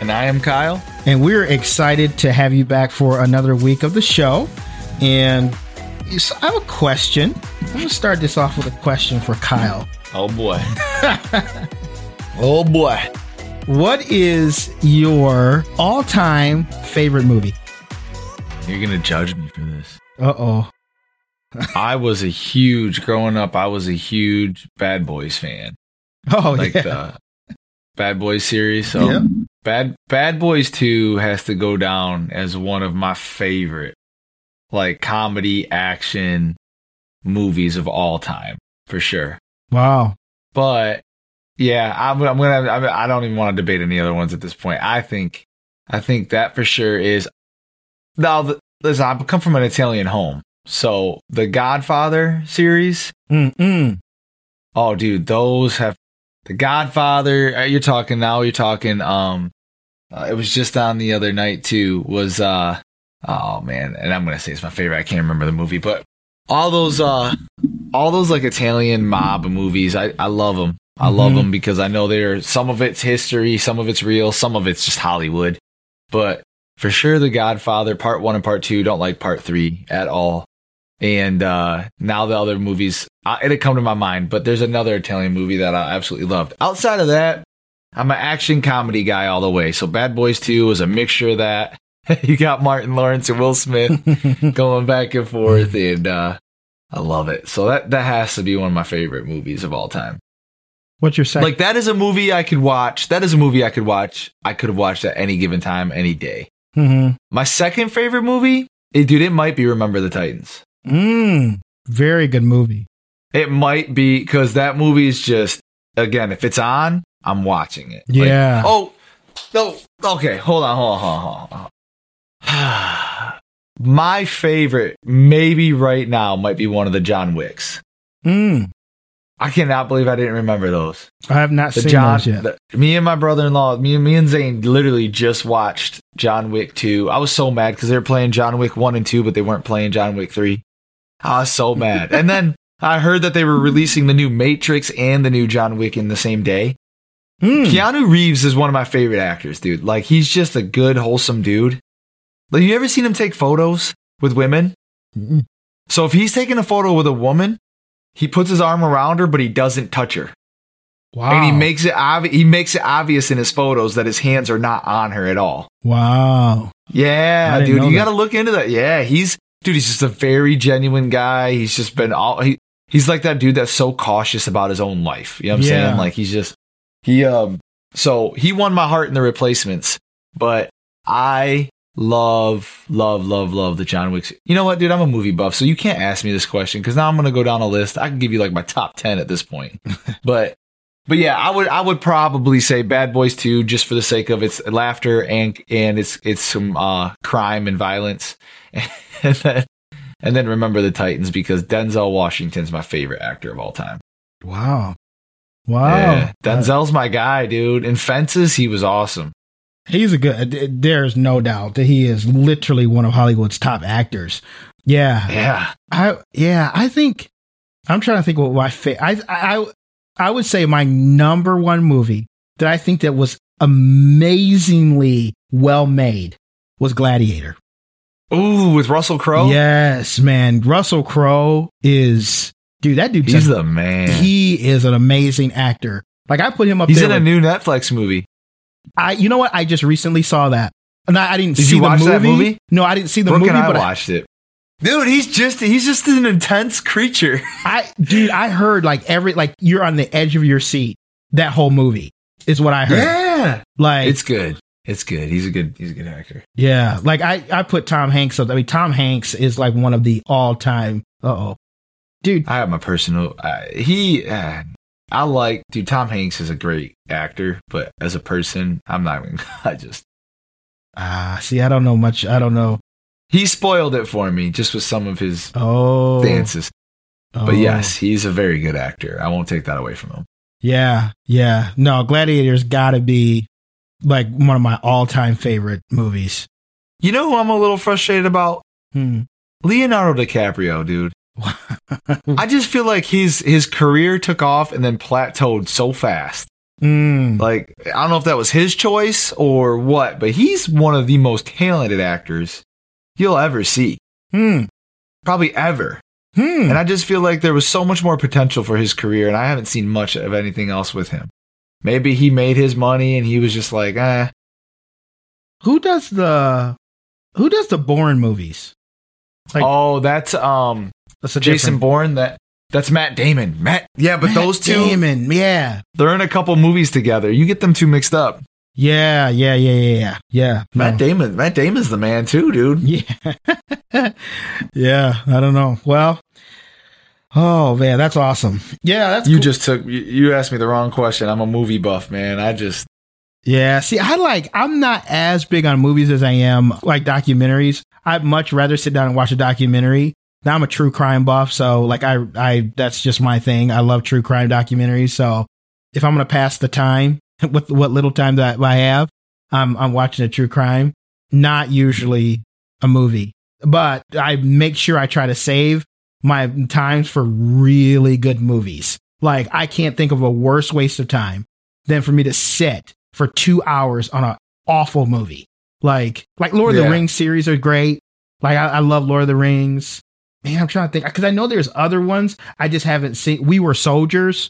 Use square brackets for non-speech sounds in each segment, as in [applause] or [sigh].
And I am Kyle. And we're excited to have you back for another week of the show. And I have a question. I'm going to start this off with a question for Kyle. Oh, boy. [laughs] oh, boy. What is your all time favorite movie? You're going to judge me for this. Uh oh. I was a huge, growing up, I was a huge Bad Boys fan. Oh, like yeah. the Bad Boys series. So yeah. Bad Bad Boys 2 has to go down as one of my favorite like comedy action movies of all time for sure. Wow. But yeah, I'm, I'm gonna. I'm, I don't even want to debate any other ones at this point. I think, I think that for sure is. Now, listen, I come from an Italian home, so the Godfather series. Mm-mm. Oh, dude, those have the Godfather. You're talking now. You're talking. Um, uh, it was just on the other night too. Was uh oh man, and I'm gonna say it's my favorite. I can't remember the movie, but all those uh all those like Italian mob movies, I I love them. I mm-hmm. love them because I know they're some of it's history, some of it's real, some of it's just Hollywood. But for sure, The Godfather Part One and Part Two don't like Part Three at all. And uh now the other movies, uh, it'd come to my mind. But there's another Italian movie that I absolutely loved. Outside of that, I'm an action comedy guy all the way. So Bad Boys 2 was a mixture of that. [laughs] you got Martin Lawrence and Will Smith [laughs] going back and forth, and uh, I love it. So that that has to be one of my favorite movies of all time. What's your second? Like that is a movie I could watch. That is a movie I could watch. I could have watched at any given time, any day. Mm-hmm. My second favorite movie, it, dude, it might be Remember the Titans. Mm, very good movie. It might be because that movie is just again, if it's on, I'm watching it. Yeah. Like, oh, no. Okay. Hold on. Hold on. Hold on. Hold on. [sighs] My favorite, maybe right now, might be one of the John Wicks. Mm. I cannot believe I didn't remember those. I have not the seen John, those yet. The, me and my brother-in-law, me, me and Zane, literally just watched John Wick 2. I was so mad because they were playing John Wick 1 and 2, but they weren't playing John Wick 3. I was so mad. and then I heard that they were releasing the new Matrix and the new John Wick in the same day. Mm. Keanu Reeves is one of my favorite actors, dude. Like he's just a good, wholesome dude. Like you ever seen him take photos with women? Mm-mm. So if he's taking a photo with a woman, he puts his arm around her, but he doesn't touch her. Wow. And he makes it obvi- he makes it obvious in his photos that his hands are not on her at all. Wow. Yeah, dude, you got to look into that. Yeah, he's dude, he's just a very genuine guy. He's just been all he, he's like that dude that's so cautious about his own life. You know what I'm Yeah. saying? Like he's just he um so he won my heart in the replacements, but I love love love love the John Wicks. You know what, dude? I'm a movie buff, so you can't ask me this question because now I'm gonna go down a list. I can give you like my top ten at this point, [laughs] but but yeah, I would I would probably say Bad Boys 2 just for the sake of its laughter and and it's it's some uh crime and violence, [laughs] and then and then remember the Titans because Denzel Washington's my favorite actor of all time. Wow. Wow. Yeah, Denzel's my guy, dude. In Fences, he was awesome. He's a good. There's no doubt that he is literally one of Hollywood's top actors. Yeah. Yeah. I yeah. I think I'm trying to think what my fa- I I I would say my number one movie that I think that was amazingly well made was Gladiator. Ooh, with Russell Crowe. Yes, man. Russell Crowe is dude. That dude. he's the man. He is an amazing actor. Like I put him up he's in a with- new Netflix movie. I you know what? I just recently saw that. And I, I didn't Did see you the watch movie. that movie? No, I didn't see the Brooke movie, I but I, watched it. Dude, he's just he's just an intense creature. [laughs] I dude, I heard like every like you're on the edge of your seat. That whole movie is what I heard. Yeah. Like It's good. It's good. He's a good he's a good actor. yeah, like I I put Tom Hanks up. I mean, Tom Hanks is like one of the all time. Uh oh, dude. I have my personal uh, he uh, I like dude Tom Hanks is a great actor, but as a person, I'm not even [laughs] I just Ah, see, I don't know much. I don't know. he spoiled it for me just with some of his Oh, dances. oh. But yes, he's a very good actor. I won't take that away from him. yeah, yeah. No, Gladiator's got to be like one of my all time favorite movies. You know who I'm a little frustrated about? Hmm. Leonardo DiCaprio, dude. I just feel like his his career took off and then plateaued so fast. Mm. Like I don't know if that was his choice or what, but he's one of the most talented actors you'll ever see, Hmm. probably ever. Hmm. And I just feel like there was so much more potential for his career, and I haven't seen much of anything else with him. Maybe he made his money and he was just like, eh. Who does the Who does the Bourne movies? Like- oh, that's um That's a Jason different- Bourne. That that's Matt Damon. Matt, yeah, but Matt those two, Damon, yeah, they're in a couple movies together. You get them two mixed up. yeah, yeah, yeah, yeah, yeah. yeah. Matt No. Damon, Matt Damon's the man too, dude. Yeah. [laughs] yeah, I don't know. Well, oh man, that's awesome. Yeah, that's You cool. just took you, you asked me the wrong question. I'm a movie buff, man. I just Yeah, see, I like I'm not as big on movies as I am like documentaries. I'd much rather sit down and watch a documentary. Now I'm a true crime buff, so like I I that's just my thing. I love true crime documentaries. So if I'm gonna pass the time [laughs] with what little time that I have, I'm I'm watching a true crime. Not usually a movie, but I make sure I try to save my times for really good movies. Like I can't think of a worse waste of time than for me to sit for two hours on an awful movie. Like like Lord of the Rings series are great. Like I, I love Lord of the Rings. Man, I'm trying to think because I know there's other ones I just haven't seen. We were soldiers.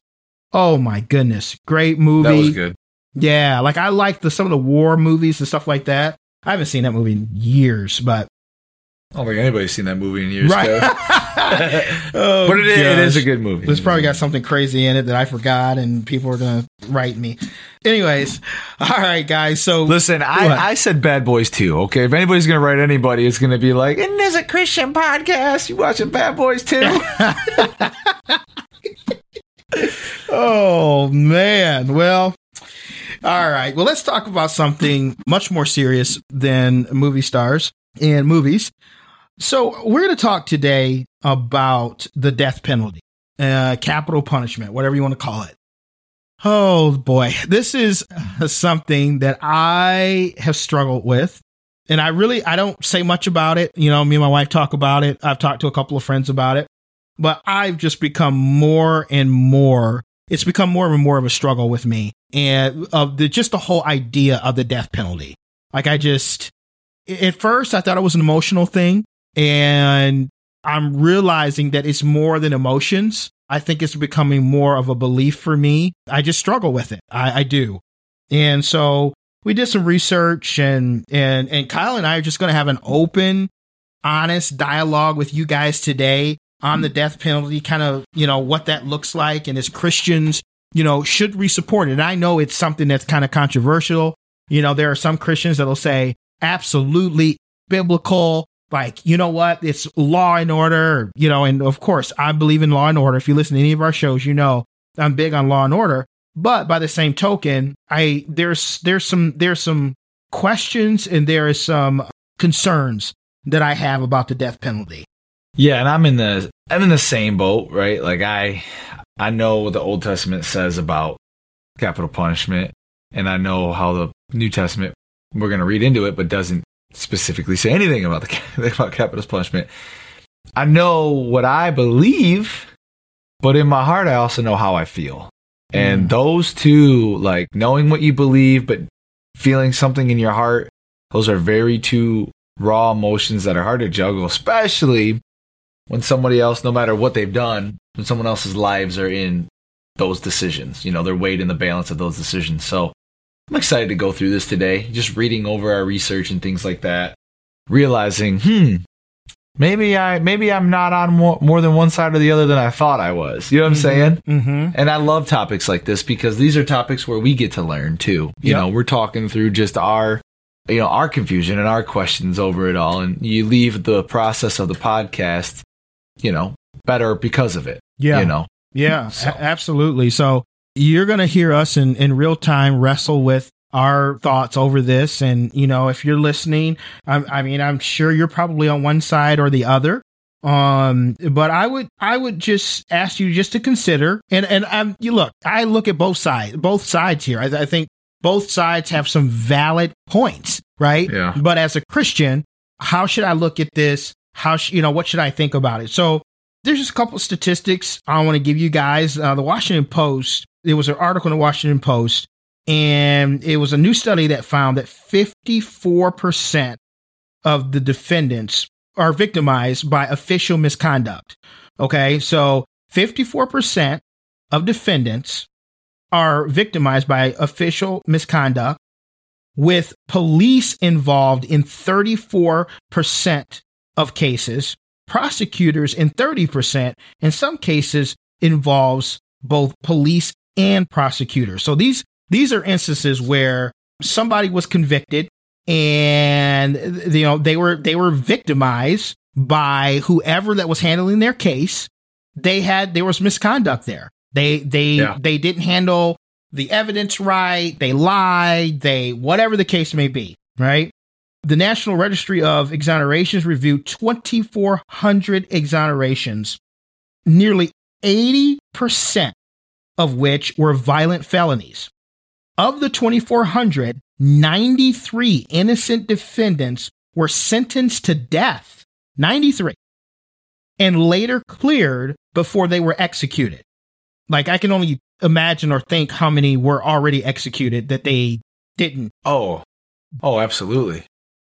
Oh my goodness, great movie. that was good. Yeah, like I like the some of the war movies and stuff like that. I haven't seen that movie in years, but I don't think anybody's seen that movie in years. right. [laughs] Kev. oh, but it, is- it is a good movie. It's probably got something crazy in it that I forgot, and people are gonna write me. Anyways, all right, guys. So Listen, What? I, I said Bad Boys too. Okay, if anybody's gonna write anybody, it's gonna be like, and there's a Christian podcast. You watching Bad Boys too? [laughs] Oh man. Well, all right. Well, let's talk about something much more serious than movie stars and movies. So, we're going to talk today about the death penalty, uh, capital punishment, whatever you want to call it. Oh boy, this is [laughs] something that I have struggled with. And I really, I don't say much about it. You know, me and my wife talk about it. I've talked to a couple of friends about it, but I've just become more and more it's become more and more of a struggle with me and of the just the whole idea of the death penalty. Like I just at first I thought it was an emotional thing and I'm realizing that it's more than emotions. I think it's becoming more of a belief for me. I just struggle with it. I, I do. And so we did some research and and and Kyle and I are just gonna have an open, honest dialogue with you guys today on the death penalty, kind of, you know, what that looks like. And as Christians, you know, should we support it? And I know it's something that's kind of controversial. You know, there are some Christians that'll say absolutely biblical. Like, you know what? It's law and order, you know, and of course I believe in law and order. If you listen to any of our shows, you know, I'm big on law and order. But by the same token, I, there's, there's some, there's some questions and there is some concerns that I have about the death penalty. Yeah, and I'm in the I'm in the same boat, right? Like I I know what the Old Testament says about capital punishment, and I know how the New Testament we're going to read into it, but doesn't specifically say anything about the [laughs] about capital punishment. I know what I believe, but in my heart, I also know how I feel, and mm. those two, like knowing what you believe, but feeling something in your heart, those are very two raw emotions that are hard to juggle, especially when somebody else, no matter what they've done, when someone else's lives are in those decisions, you know, they're weighed in the balance of those decisions. So I'm excited to go through this today, just reading over our research and things like that, realizing, hmm, maybe I maybe I'm not on more, more than one side or the other than I thought I was. You know what I'm saying? Mm-hmm. And I love topics like this because these are topics where we get to learn too. You Yep. know, we're talking through just our you know, our confusion and our questions over it all and you leave the process of the podcast, you know, better because of it. Yeah. You know. Yeah, So- a- absolutely. So you're going to hear us in, in real time wrestle with our thoughts over this. And, you know, if you're listening, I, I mean, I'm sure you're probably on one side or the other. Um, but I would, I would just ask you just to consider and, and um, you look, I look at both sides, both sides here. I, I think both sides have some valid points, right? Yeah. But as a Christian, how should I look at this? How, sh- you know, what should I think about it? So, there's just a couple statistics I want to give you guys. Uh, the Washington Post, there was an article in the Washington Post, and it was a new study that found that 54% of the defendants are victimized by official misconduct. Okay, so 54% of defendants are victimized by official misconduct, with police involved in 34% of cases prosecutors in 30% in some cases involves both police and prosecutors. So these these are instances where somebody was convicted and you know they were they were victimized by whoever that was handling their case. They had there was misconduct there. They they Yeah. they didn't handle the evidence right. They lied. They whatever the case may be right the National Registry of Exonerations reviewed 2,400 exonerations, nearly 80% of which were violent felonies. Of the 2,400, 93 innocent defendants were sentenced to death. 93. And later cleared before they were executed. Like, I can only imagine or think how many were already executed that they didn't Oh. Oh, absolutely.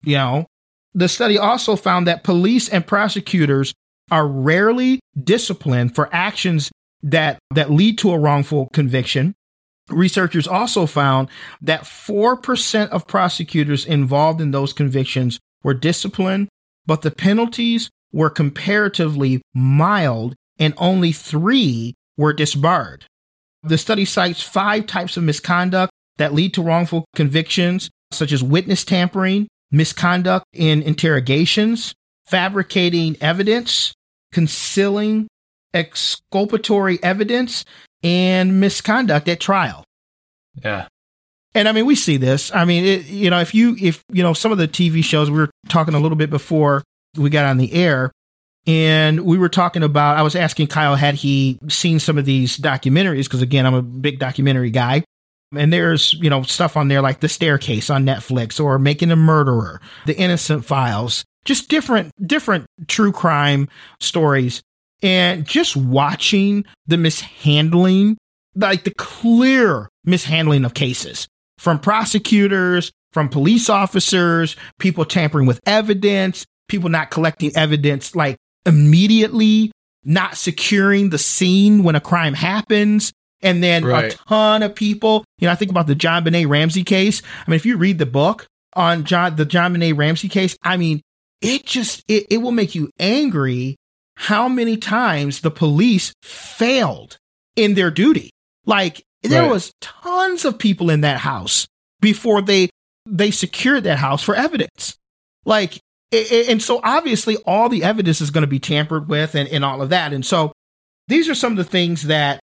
You know. The study also found that police and prosecutors are rarely disciplined for actions that that lead to a wrongful conviction. Researchers also found that 4% of prosecutors involved in those convictions were disciplined but the penalties were comparatively mild and only 3 were disbarred. The study cites five types of misconduct that lead to wrongful convictions such as witness tampering misconduct in interrogations, fabricating evidence, concealing exculpatory evidence, and misconduct at trial. Yeah. And I mean, we see this. I mean, it, you know, if you, if, you know, some of the TV shows, we were talking a little bit before we got on the air, and we were talking about, I was asking Kyle, had he seen some of these documentaries? Because again, I'm a big documentary guy. And there's, you know, stuff on there like The Staircase on Netflix or Making a Murderer, The Innocent Files, just different, different true crime stories. And just watching the mishandling, like the clear mishandling of cases from prosecutors, from police officers, people tampering with evidence, people not collecting evidence like immediately, not securing the scene when a crime happens. And then Right. a ton of people, you know, I think about the JonBenét Ramsey case. I mean, if you read the book on John, the JonBenét Ramsey case, I mean, it just, it, it will make you angry how many times the police failed in their duty. Like there Right. was tons of people in that house before they they secured that house for evidence. Like and so obviously all the evidence is going to be tampered with and, and all of that. And so these are some of the things that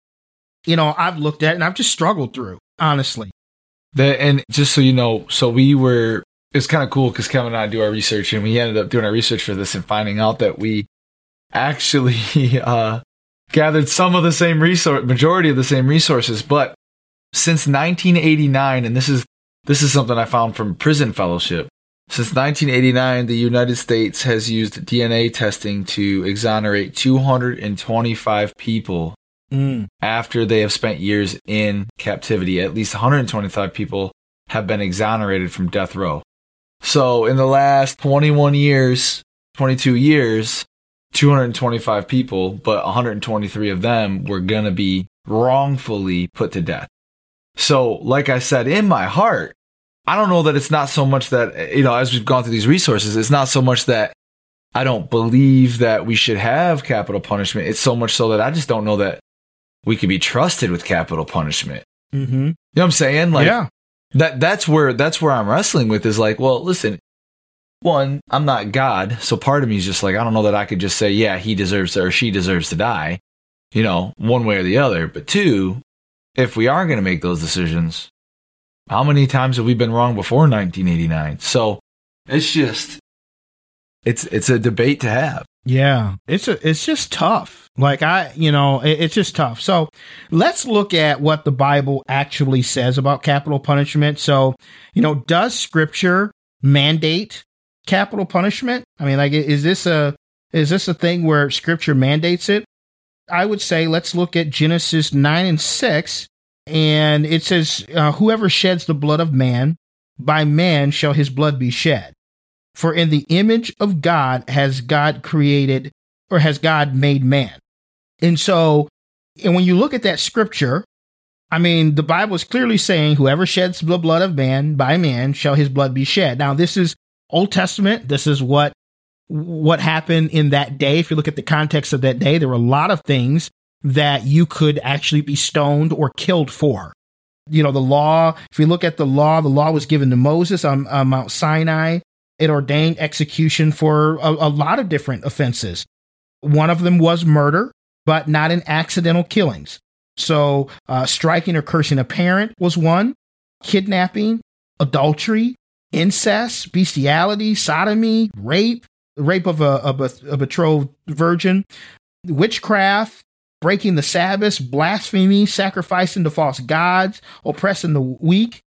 you know I've looked at and I've just struggled through, honestly. The, and just so you know, so we were, it's kind of cool because Kevin and I do our research and we ended up doing our research for this and finding out that we actually [laughs] uh, gathered some of the same resource, majority of the same resources, but since 1989, and this is, this is something I found from Prison Fellowship. Since 1989, the United States has used DNA testing to exonerate 225 people Mm. after they have spent years in captivity. At least 125 people have been exonerated from death row. So in the last 21 years, 22 years, 225 people, but 123 of them were going to be wrongfully put to death. So, like I said, in my heart, I don't know that it's not so much that, you know, as we've gone through these resources, it's not so much that I don't believe that we should have capital punishment. It's so much so that I just don't know that we could be trusted with capital punishment. Mm-hmm. You know what I'm saying? Like yeah. that that's where that's where I'm wrestling with is like, well, listen, one, I'm not God, so part of me is just like, I don't know that I could just say, yeah, he deserves to, or she deserves to die, you know, one way or the other. But two, if we are going to make those decisions, how many times have we been wrong before 1989? So it's just, it's it's a debate to have. Yeah, it's a, it's just tough. Like I, you know, it, it's just tough. So let's look at what the Bible actually says about capital punishment. So, you know, does Scripture mandate capital punishment? I mean, like, is this a is this a thing where Scripture mandates it? I would say let's look at Genesis nine and six, and it says, uh, "Whoever sheds the blood of man, by man shall his blood be shed." For in the image of God has God created or has God made man. And so, and when you look at that scripture, I mean, the Bible is clearly saying, whoever sheds the blood of man by man shall his blood be shed. Now, this is Old Testament. This is what, what happened in that day. If you look at the context of that day, there were a lot of things that you could actually be stoned or killed for. You know, the law, if you look at the law, the law was given to Moses on, on Mount Sinai it ordained execution for a, a, lot of different offenses. One of them was murder, but not in accidental killings. So, uh, striking or cursing a parent was one, kidnapping, adultery, incest, bestiality, sodomy, rape, rape of a, a, a betrothed virgin, witchcraft, breaking the Sabbath, blasphemy, sacrificing to false gods, oppressing the weak,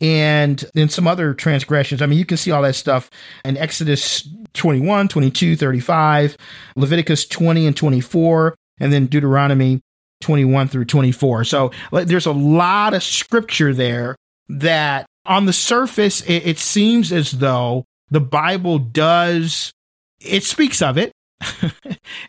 and then some other transgressions. I mean, you can see all that stuff in Exodus 21, 22, 35, Leviticus 20 and 24, and then Deuteronomy 21 through 24. So like, there's a lot of scripture there that on the surface, it, it seems as though the Bible does, it speaks of it.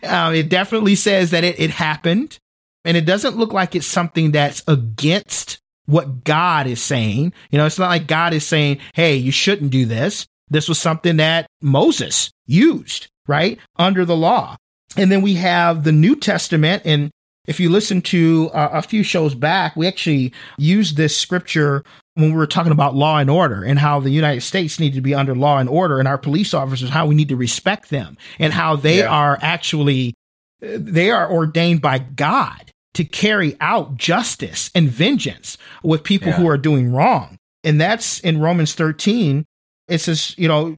um, [laughs] it definitely says that it, it happened. And it doesn't look like it's something that's against what God is saying. You know, it's not like God is saying, Hey, you shouldn't do this. This was something that Moses used, right? Under the law. And then we have the New Testament. And if you listen to uh, a few shows back, we actually used this scripture when we were talking about law and order and how the United States need to be under law and order and our police officers, how we need to respect them and how they yeah. are actually, they are ordained by God to carry out justice and vengeance with people yeah. who are doing wrong. And that's in Romans 13. It says, you know,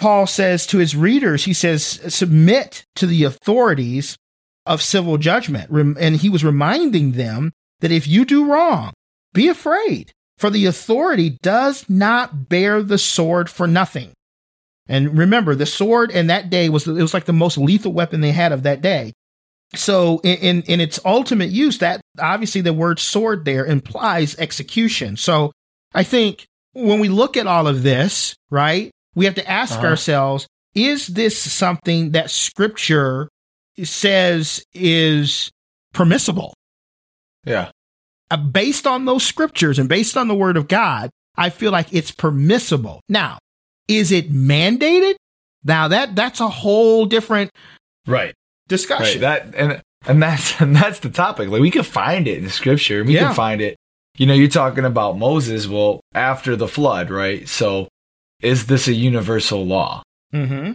Paul says to his readers, he says, submit to the authorities of civil judgment. And he was reminding them that if you do wrong, be afraid, for the authority does not bear the sword for nothing. And remember, the sword in that day was, it was like the most lethal weapon they had of that day. So in, in, its ultimate use, that obviously the word sword there implies execution. So I think when we look at all of this, right, we have to ask uh-huh. ourselves, is this something that scripture says is permissible? Yeah. Uh, based on those scriptures and based on the word of God, I feel like it's permissible. Now, is it mandated? Now that that's a whole different right discussion. Right. That and and that's [laughs] and that's the topic. Like we can find it in the scripture. We yeah. can find it. You know, you're talking about Moses. Well, after the flood, right? So, is this a universal law? Mm-hmm.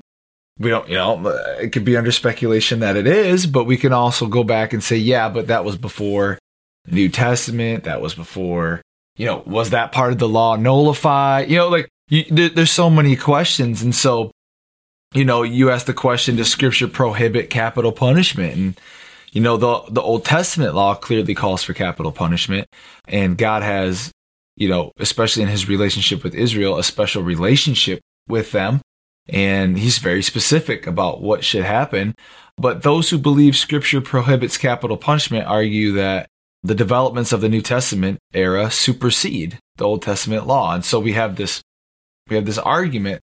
We don't, you know, it could be under speculation that it is, but we can also go back and say, yeah, but that was before New Testament. That was before, you know, was that part of the law nullified? You know, like you, there, there's so many questions, and so you know, you ask the question, does scripture prohibit capital punishment? And, you know, the, the Old Testament law clearly calls for capital punishment. And God has, you know, especially in his relationship with Israel, a special relationship with them. And he's very specific about what should happen. But those who believe scripture prohibits capital punishment argue that the developments of the New Testament era supersede the Old Testament law. And so we have this, we have this argument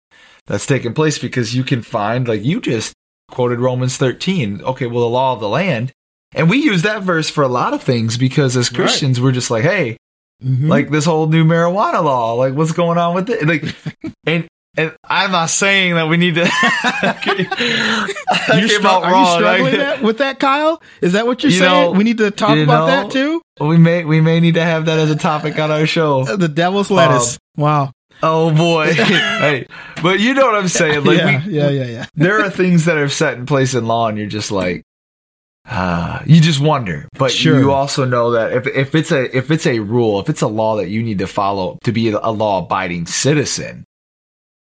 that's taking place because you can find, like you just quoted Romans 13. Okay, well, the law of the land. And we use that verse for a lot of things because as Christians, right. we're just like, hey, mm-hmm. like this whole new marijuana law, like what's going on with it? [laughs] Like, and and I'm not saying that we need to. [laughs] You're str- are you struggling that, with that, Kyle? Is that what you're You saying? know- we need to talk about know- that too. we may we may need to have that as a topic on our show. [laughs] The devil's lettuce. wow. Oh boy, [laughs] hey, but you know what I'm saying? Like yeah, we, yeah, yeah, yeah. there are things that are set in place in law, and you're just like, ah, you just wonder. But Sure. you also know that if if it's a if it's a rule, if it's a law that you need to follow to be a law abiding citizen,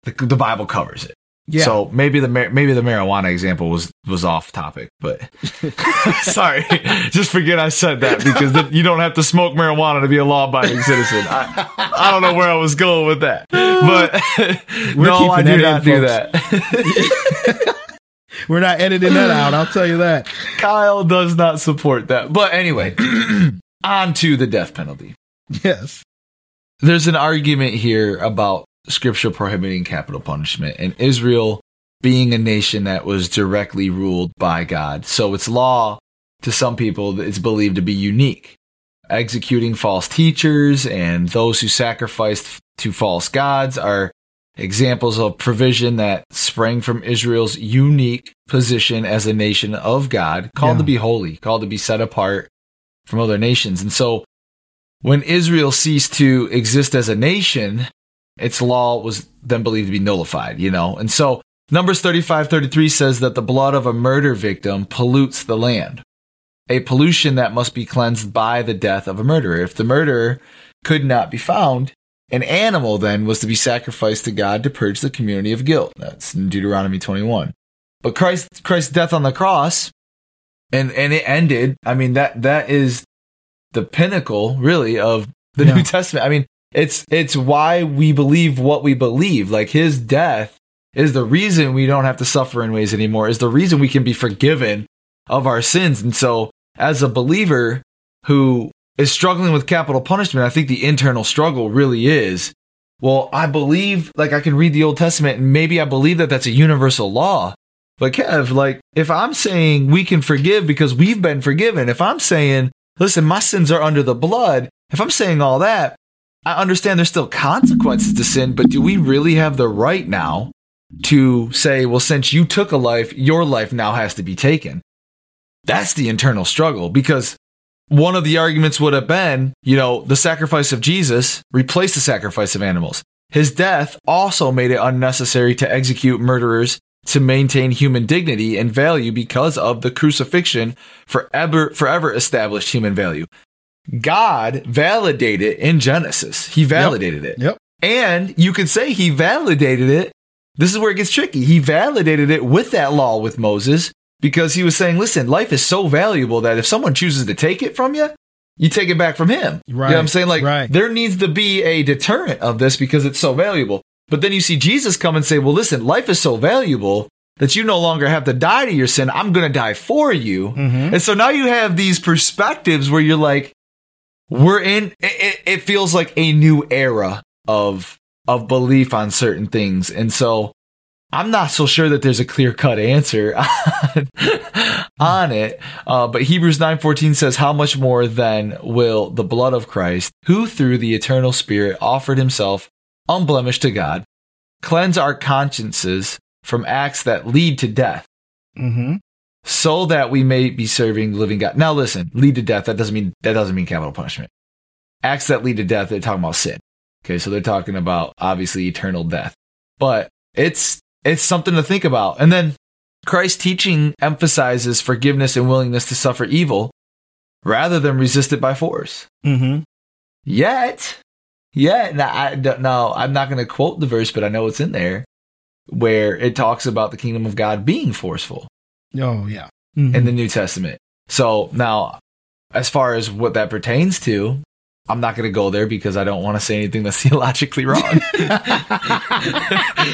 the, the Bible covers it. Yeah. So maybe the mar- maybe the marijuana example was was off topic, but [laughs] [laughs] sorry, just forget I said that because then you don't have to smoke marijuana to be a law abiding citizen. I, I don't know where I was going with that, but [laughs] no, I do not in, do that. We're not editing that out. I'll tell you that. Kyle does not support that. But anyway, [clears throat] on to the death penalty. Yes. There's an argument here about scripture prohibiting capital punishment and Israel being a nation that was directly ruled by God. So its law to some people is believed to be unique. Executing false teachers and those who sacrificed to false gods are examples of provision that sprang from Israel's unique position as a nation of God, called Yeah. to be holy, called to be set apart from other nations. And so when Israel ceased to exist as a nation, its law was then believed to be nullified, you know? And so Numbers 35:33 says that the blood of a murder victim pollutes the land, a pollution that must be cleansed by the death of a murderer. If the murderer could not be found, an animal then was to be sacrificed to God to purge the community of guilt. That's in Deuteronomy 21. But Christ, Christ's death on the cross, and, and it ended, I mean, that, that is the pinnacle, really, of the Yeah. New Testament. I mean, it's it's why we believe what we believe. Like his death is the reason we don't have to suffer in ways anymore. Is the reason we can be forgiven of our sins. And so, as a believer who is struggling with capital punishment, I think the internal struggle really is. Well, I believe, like I can read the Old Testament, and maybe I believe that that's a universal law. But Kev, like if I'm saying we can forgive because we've been forgiven, if I'm saying, listen, my sins are under the blood, if I'm saying all that, I understand there's still consequences to sin, but do we really have the right now to say, well, since you took a life, your life now has to be taken? That's the internal struggle because one of the arguments would have been, you know, the sacrifice of Jesus replaced the sacrifice of animals. His death also made it unnecessary to execute murderers to maintain human dignity and value because of the crucifixion forever forever established human value. God validated in Genesis. He validated it. Yep. And you could say he validated it. This is where it gets tricky. He validated it with that law with Moses because he was saying, listen, life is so valuable that if someone chooses to take it from you, you take it back from him. Right. You know what I'm saying? Like, right. there needs to be a deterrent of this because it's so valuable. But then you see Jesus come and say, well, listen, life is so valuable that you no longer have to die to your sin. I'm going to die for you. Mm-hmm. And so now you have these perspectives where you're like, we're in, it, it, feels like a new era of, of belief on certain things. And so I'm not so sure that there's a clear cut answer on, [laughs] on it. Uh, but Hebrews 9:14 says, "How much more then will the blood of Christ, who through the eternal Spirit offered himself unblemished to God, cleanse our consciences from acts that lead to death, Mm-hmm. So that we may be serving the living God." Now listen, lead to death that doesn't mean that doesn't mean capital punishment. Acts that lead to death, they're talking about sin. Okay, so they're talking about obviously eternal death. But it's it's something to think about. And then Christ's teaching emphasizes forgiveness and willingness to suffer evil rather than resist it by force. Mm-hmm. Yet, yet, now, I, don't- no, I'm not going to quote the verse, but I know it's in there where it talks about the kingdom of God being forceful Oh yeah. Mhm. in the New Testament. So now, as far as what that pertains to, I'm not going to go there because I don't want to say anything that's [laughs] theologically wrong. [laughs]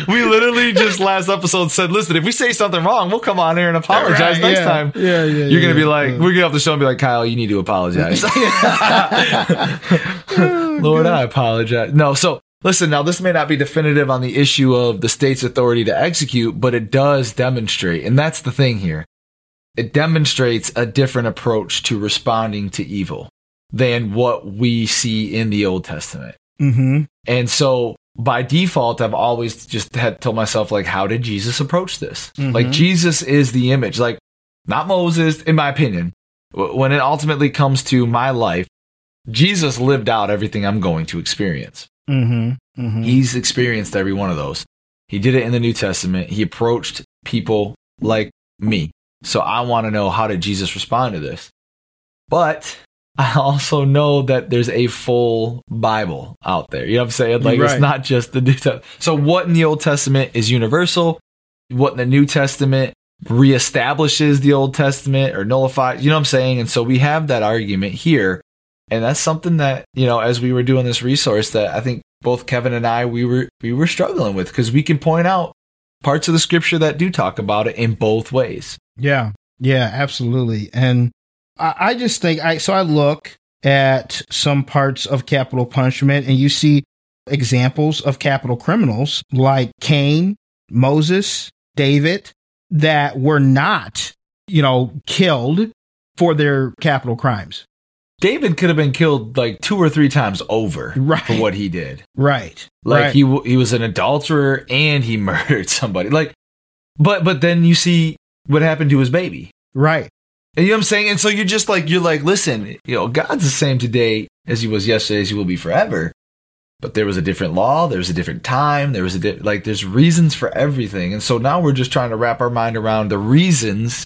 we literally just last episode said, listen, if we say something wrong, we'll come on here and apologize Right, next yeah. time. Yeah, yeah. You're going to be yeah, like, yeah. we're going to have the show and be like, Kyle, you need to apologize. [laughs] Lord, I apologize. No, so listen, now this may not be definitive on the issue of the state's authority to execute, but it does demonstrate, and that's the thing here. It demonstrates a different approach to responding to evil than what we see in the Old Testament. Mhm. And so by default, I've always just had told myself, like, how did Jesus approach this? Mhm. Like, Jesus is the image, like, not Moses, in my opinion. When it ultimately comes to my life, Jesus lived out everything I'm going to experience. Mm-hmm. Mm-hmm. He's experienced every one of those. He did it in the New Testament. He approached people like me. So I want to know how did Jesus respond to this? But I also know that there's a full Bible out there. You know what I'm saying? Like Right. it's not just the New Testament. So what in the Old Testament is universal? What in the New Testament reestablishes the Old Testament or nullifies? You know what I'm saying? And so we have that argument here. And that's something that, you know, as we were doing this resource that I think both Kevin and I we were we were struggling with because we can point out parts of the scripture that do talk about it in both ways. Yeah, yeah, absolutely. And I, I just think I so I look at some parts of capital punishment and you see examples of capital criminals like Cain, Moses, David that were not, you know, killed for their capital crimes. David could have been killed like two or three times over Right. for what he did. Right. Like right. he w- he was an adulterer and he [laughs] murdered somebody. Like, but but then you see what happened to his baby. right. And you know what I'm saying? And so you're just like you're like, listen, you know, God's the same today as he was yesterday, as he will be forever. But there was a different law, there was a different time, there was a di- like there's reasons for everything. And so now we're just trying to wrap our mind around the reasons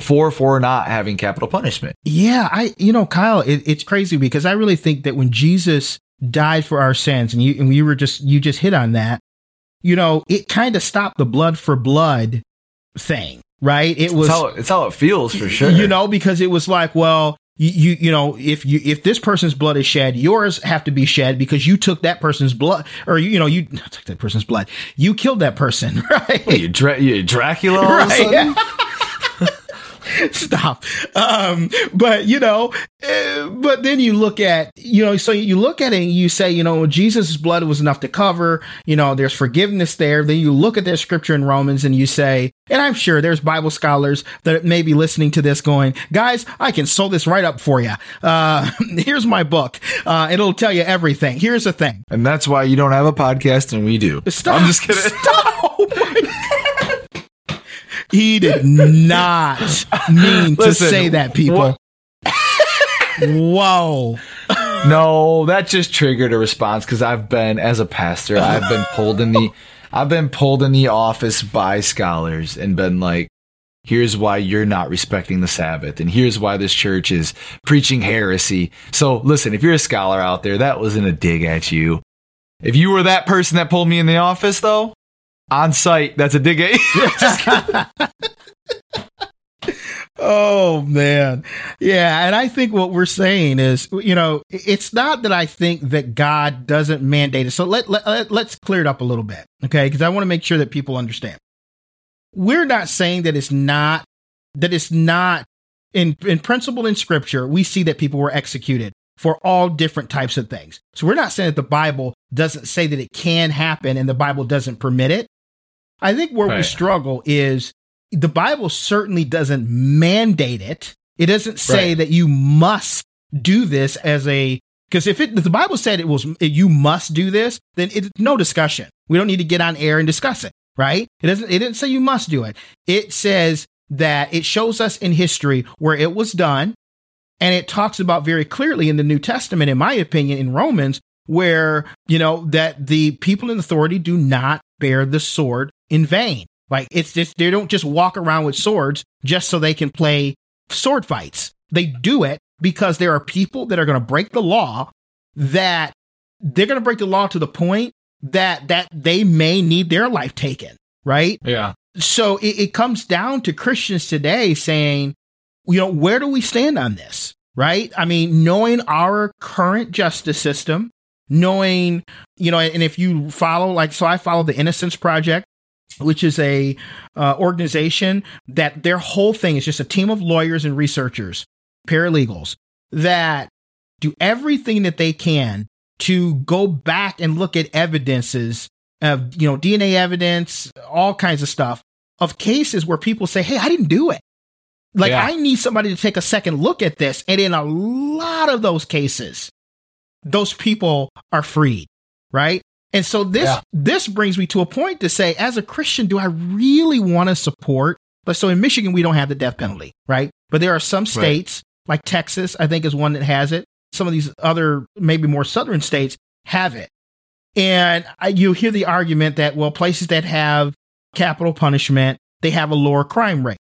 for for not having capital punishment. Yeah, I you know, Kyle, it, it's crazy because I really think that when Jesus died for our sins, and you and you were just you just hit on that, you know, it kind of stopped the blood for blood thing, right? It was it's how it, it's how it feels for sure. you know, because it was like, well, you, you you know, if you if this person's blood is shed, yours have to be shed because you took that person's blood, or you, you know, you [laughs] took that person's blood, you killed that person, [laughs] right? you, Dra- you Dracula all of a sudden? [laughs] [laughs] Stop. Um, but you know, uh, but then you look at, you know, so you look at it and you say, you know, Jesus' blood was enough to cover, you know, there's forgiveness there. Then you look at that scripture in Romans and you say, and I'm sure there's Bible scholars that may be listening to this going, guys, I can sew this right up for you. Uh, [laughs] here's my book. Uh, it'll tell you everything. Here's the thing. And that's why you don't have a podcast and we do. Stop. I'm just kidding. Stop. [laughs] Oh my God. He did not [laughs] mean to Listen, say that, people. Whoa. No, that just triggered a response because I've been, as a pastor, I've been pulled in the, I've been pulled in the office by scholars and been like, here's why you're not respecting the Sabbath, and here's why this church is preaching heresy. So listen, if you're a scholar out there, that wasn't a dig at you. If you were that person that pulled me in the office, though, on site, that's a dig eh? [laughs] [laughs] you. Oh man. Yeah, and I think what we're saying is, you know, it's not that I think that God doesn't mandate it. So let, let, let let's clear it up a little bit, okay? Because I want to make sure that people understand. We're not saying that it's not that it's not in in principle in scripture, we see that people were executed for all different types of things. So we're not saying that the Bible doesn't say that it can happen and the Bible doesn't permit it. I think where we struggle is the Bible certainly doesn't mandate it. It doesn't say Right. that you must do this as a because if it if the Bible said it was you must do this, then it's no discussion. We don't need to get on air and discuss it, right? It doesn't it didn't say you must do it. It says that it shows us in history where it was done and it talks about very clearly in the New Testament in my opinion in Romans where, you know, that the people in authority do not bear the sword in vain. Like it's just they don't just walk around with swords just so they can play sword fights. They do it because there are people that are going to break the law that they're going to break the law to the point that that they may need their life taken, right? yeah. So it, it comes down to Christians today saying, you know, where do we stand on this? Right? I mean, knowing our current justice system, knowing, you know, and if you follow, like, so I follow the Innocence Project, which is a uh, organization that their whole thing is just a team of lawyers and researchers, paralegals that do everything that they can to go back and look at evidences of you know DNA evidence, all kinds of stuff of cases where people say, "Hey, I didn't do it." Like Yeah. I need somebody to take a second look at this, and in a lot of those cases, those people are freed, right? And so this Yeah. this brings me to a point to say, as a Christian, do I really want to support? But so in Michigan, we don't have the death penalty, right? But there are some states, like Texas, I think is one that has it. Some of these other, maybe more southern states have it. And I, you hear the argument that, well, places that have capital punishment, they have a lower crime rate.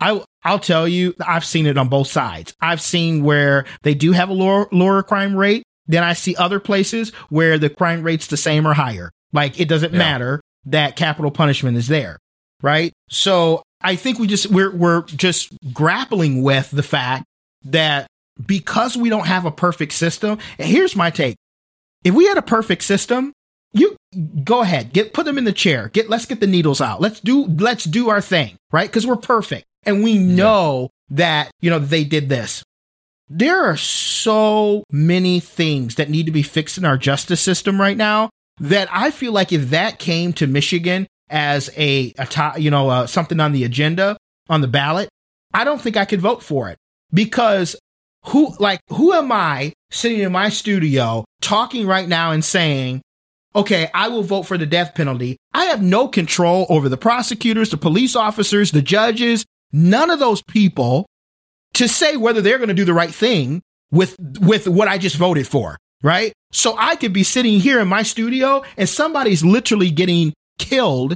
I, I'll tell you, I've seen it on both sides. I've seen where they do have a lower, lower crime rate. Then I see other places where the crime rate's the same or higher. Like it doesn't Yeah. matter that capital punishment is there. Right. So I think we just, we're, we're just grappling with the fact that because we don't have a perfect system, and here's my take. If we had a perfect system, you go ahead, get put them in the chair. Get let's get the needles out. Let's do let's do our thing, right? Because we're perfect. And we know that, you know, they did this. There are so many things that need to be fixed in our justice system right now that I feel like if that came to Michigan as a, a to- you know, uh, something on the agenda on the ballot, I don't think I could vote for it because who, like, who am I sitting in my studio talking right now and saying, okay, I will vote for the death penalty. I have no control over the prosecutors, the police officers, the judges, none of those people to say whether they're going to do the right thing with with what I just voted for, right? So I could be sitting here in my studio and somebody's literally getting killed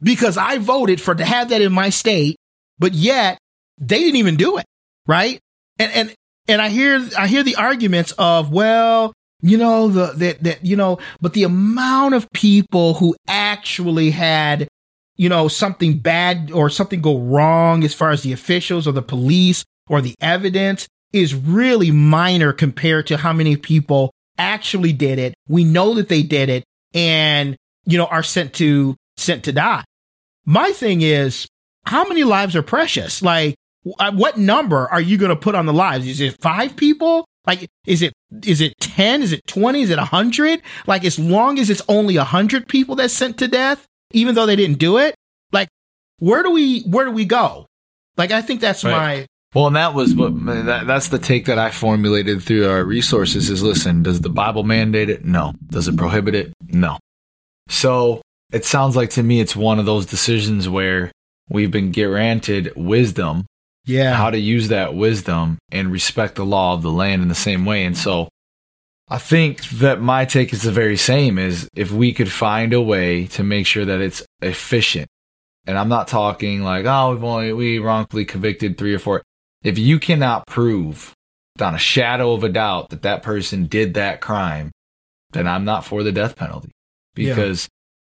because I voted for to have that in my state, but yet they didn't even do it, right? And and and I hear I hear the arguments of, well, you know, the that that you know, but the amount of people who actually had you know, something bad or something go wrong as far as the officials or the police or the evidence is really minor compared to how many people actually did it. We know that they did it and, you know, are sent to, sent to die. My thing is, how many lives are precious? Like, uh, what number are you going to put on the lives? Is it five people? Like, is it, is it 10? Is it 20? Is it 100? Like, as long as it's only 100 people that's sent to death, even though they didn't do it, like, where do we, where do we go? Like, I think that's Right. my, Well, and that was what that, that's the take that I formulated through our resources is listen, does the Bible mandate it? No. Does it prohibit it? No. So it sounds like to me it's one of those decisions where we've been granted wisdom, yeah. how to use that wisdom and respect the law of the land in the same way. And so I think that my take is the very same is if we could find a way to make sure that it's efficient. And I'm not talking like, oh, we've only we wrongfully convicted three or four. If you cannot prove without a shadow of a doubt that that person did that crime, then I'm not for the death penalty. Yeah. Because